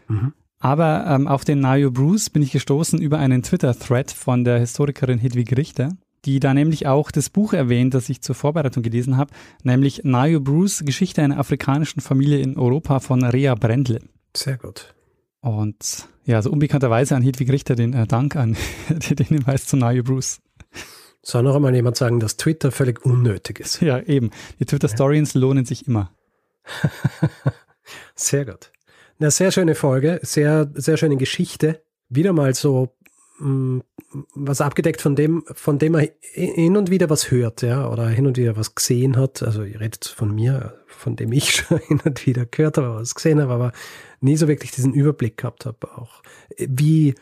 Mhm. Aber ähm, auf den Nayo Bruce bin ich gestoßen über einen Twitter-Thread von der Historikerin Hedwig Richter, die da nämlich auch das Buch erwähnt, das ich zur Vorbereitung gelesen habe, nämlich Nayo Bruce, Geschichte einer afrikanischen Familie in Europa von Rea Brendle. Sehr gut. Und ja, so unbekannterweise an Hedwig Richter den äh, Dank an (laughs) den Hinweis zu Nayo Bruce. Soll noch einmal jemand sagen, dass Twitter völlig unnötig ist? Ja, eben. Die Twitter-Stories ja. lohnen sich immer. (laughs) sehr gut. Eine sehr schöne Folge, sehr, sehr schöne Geschichte. Wieder mal so mh, mm, was abgedeckt von dem, von dem er hin und wieder was hört, ja, oder hin und wieder was gesehen hat. Also ihr redet von mir, von dem ich (laughs) schon hin und wieder gehört habe, was gesehen habe, aber nie so wirklich diesen Überblick gehabt habe, auch wie,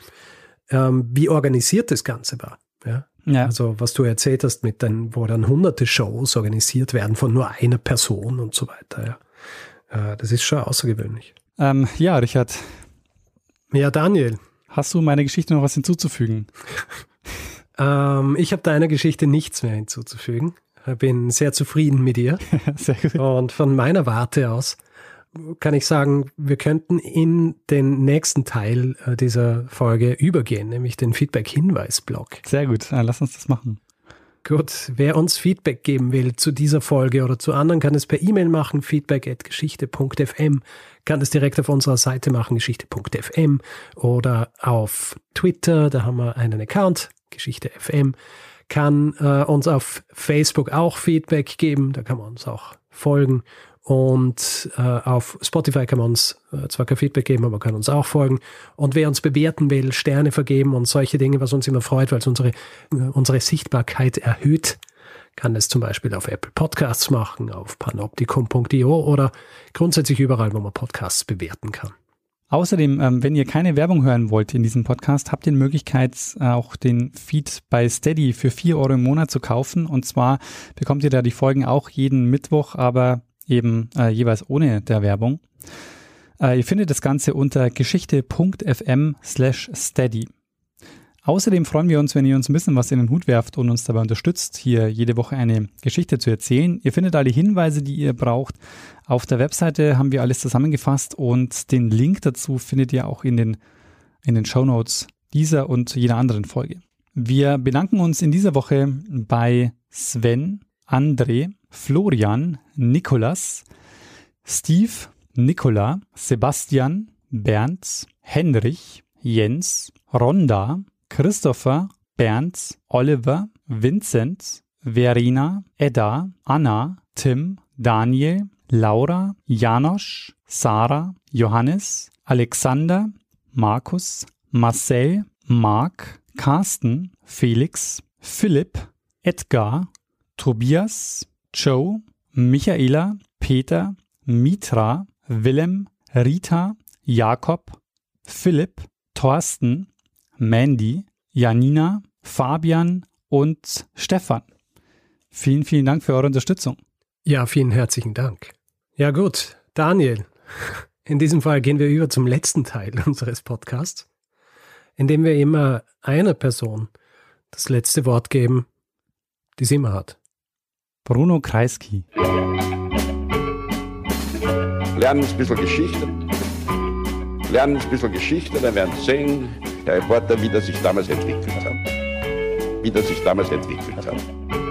ähm, wie organisiert das Ganze war. Ja? Ja. Also was du erzählt hast mit den, wo dann hunderte Shows organisiert werden von nur einer Person und so weiter. Ja. Äh, das ist schon außergewöhnlich. Ähm, ja, Richard. Ja, Daniel. Hast du meiner Geschichte noch was hinzuzufügen? (laughs) ähm, ich habe deiner Geschichte nichts mehr hinzuzufügen. Bin sehr zufrieden mit ihr. (laughs) sehr gut. Und von meiner Warte aus kann ich sagen, wir könnten in den nächsten Teil äh, dieser Folge übergehen, nämlich den Feedback-Hinweis-Blog. Sehr gut, lass uns das machen. Gut, wer uns Feedback geben will zu dieser Folge oder zu anderen, kann es per E-Mail machen, feedback.geschichte.fm, kann es direkt auf unserer Seite machen, geschichte.fm oder auf Twitter, da haben wir einen Account, Geschichte.fm, kann äh, uns auf Facebook auch Feedback geben, da kann man uns auch folgen und äh, auf Spotify kann man uns äh, zwar kein Feedback geben, aber man kann uns auch folgen. Und wer uns bewerten will, Sterne vergeben und solche Dinge, was uns immer freut, weil es unsere, äh, unsere Sichtbarkeit erhöht, kann es zum Beispiel auf Apple Podcasts machen, auf panoptikum.io oder grundsätzlich überall, wo man Podcasts bewerten kann. Außerdem, ähm, wenn ihr keine Werbung hören wollt in diesem Podcast, habt ihr die Möglichkeit, auch den Feed bei Steady für vier Euro im Monat zu kaufen. Und zwar bekommt ihr da die Folgen auch jeden Mittwoch, aber eben äh, jeweils ohne der Werbung. Äh, ihr findet das Ganze unter geschichte.fm slash steady. Außerdem freuen wir uns, wenn ihr uns ein bisschen was in den Hut werft und uns dabei unterstützt, hier jede Woche eine Geschichte zu erzählen. Ihr findet alle Hinweise, die ihr braucht. Auf der Webseite haben wir alles zusammengefasst und den Link dazu findet ihr auch in den, in den Show Notes dieser und jeder anderen Folge. Wir bedanken uns in dieser Woche bei Sven, André, Florian, Nikolas, Steve, Nikola, Sebastian, Bernd, Henrich, Jens, Ronda, Christopher, Bernd, Oliver, Vincent, Verena, Edda, Anna, Tim, Daniel, Laura, Janosch, Sarah, Johannes, Alexander, Markus, Marcel, Mark, Carsten, Felix, Philipp, Edgar, Tobias, Joe, Michaela, Peter, Mitra, Willem, Rita, Jakob, Philipp, Thorsten, Mandy, Janina, Fabian und Stefan. Vielen, vielen Dank für eure Unterstützung. Ja, vielen herzlichen Dank. Ja gut, Daniel, (laughs) in diesem Fall gehen wir über zum letzten Teil (laughs) unseres Podcasts, in dem wir immer einer Person das letzte Wort geben, die sie immer hat. Bruno Kreisky. Lernen ein bisschen Geschichte. Lernen ein bisschen Geschichte, dann werden Sie sehen, der Reporter, wie das sich damals entwickelt hat. Wie das sich damals entwickelt hat.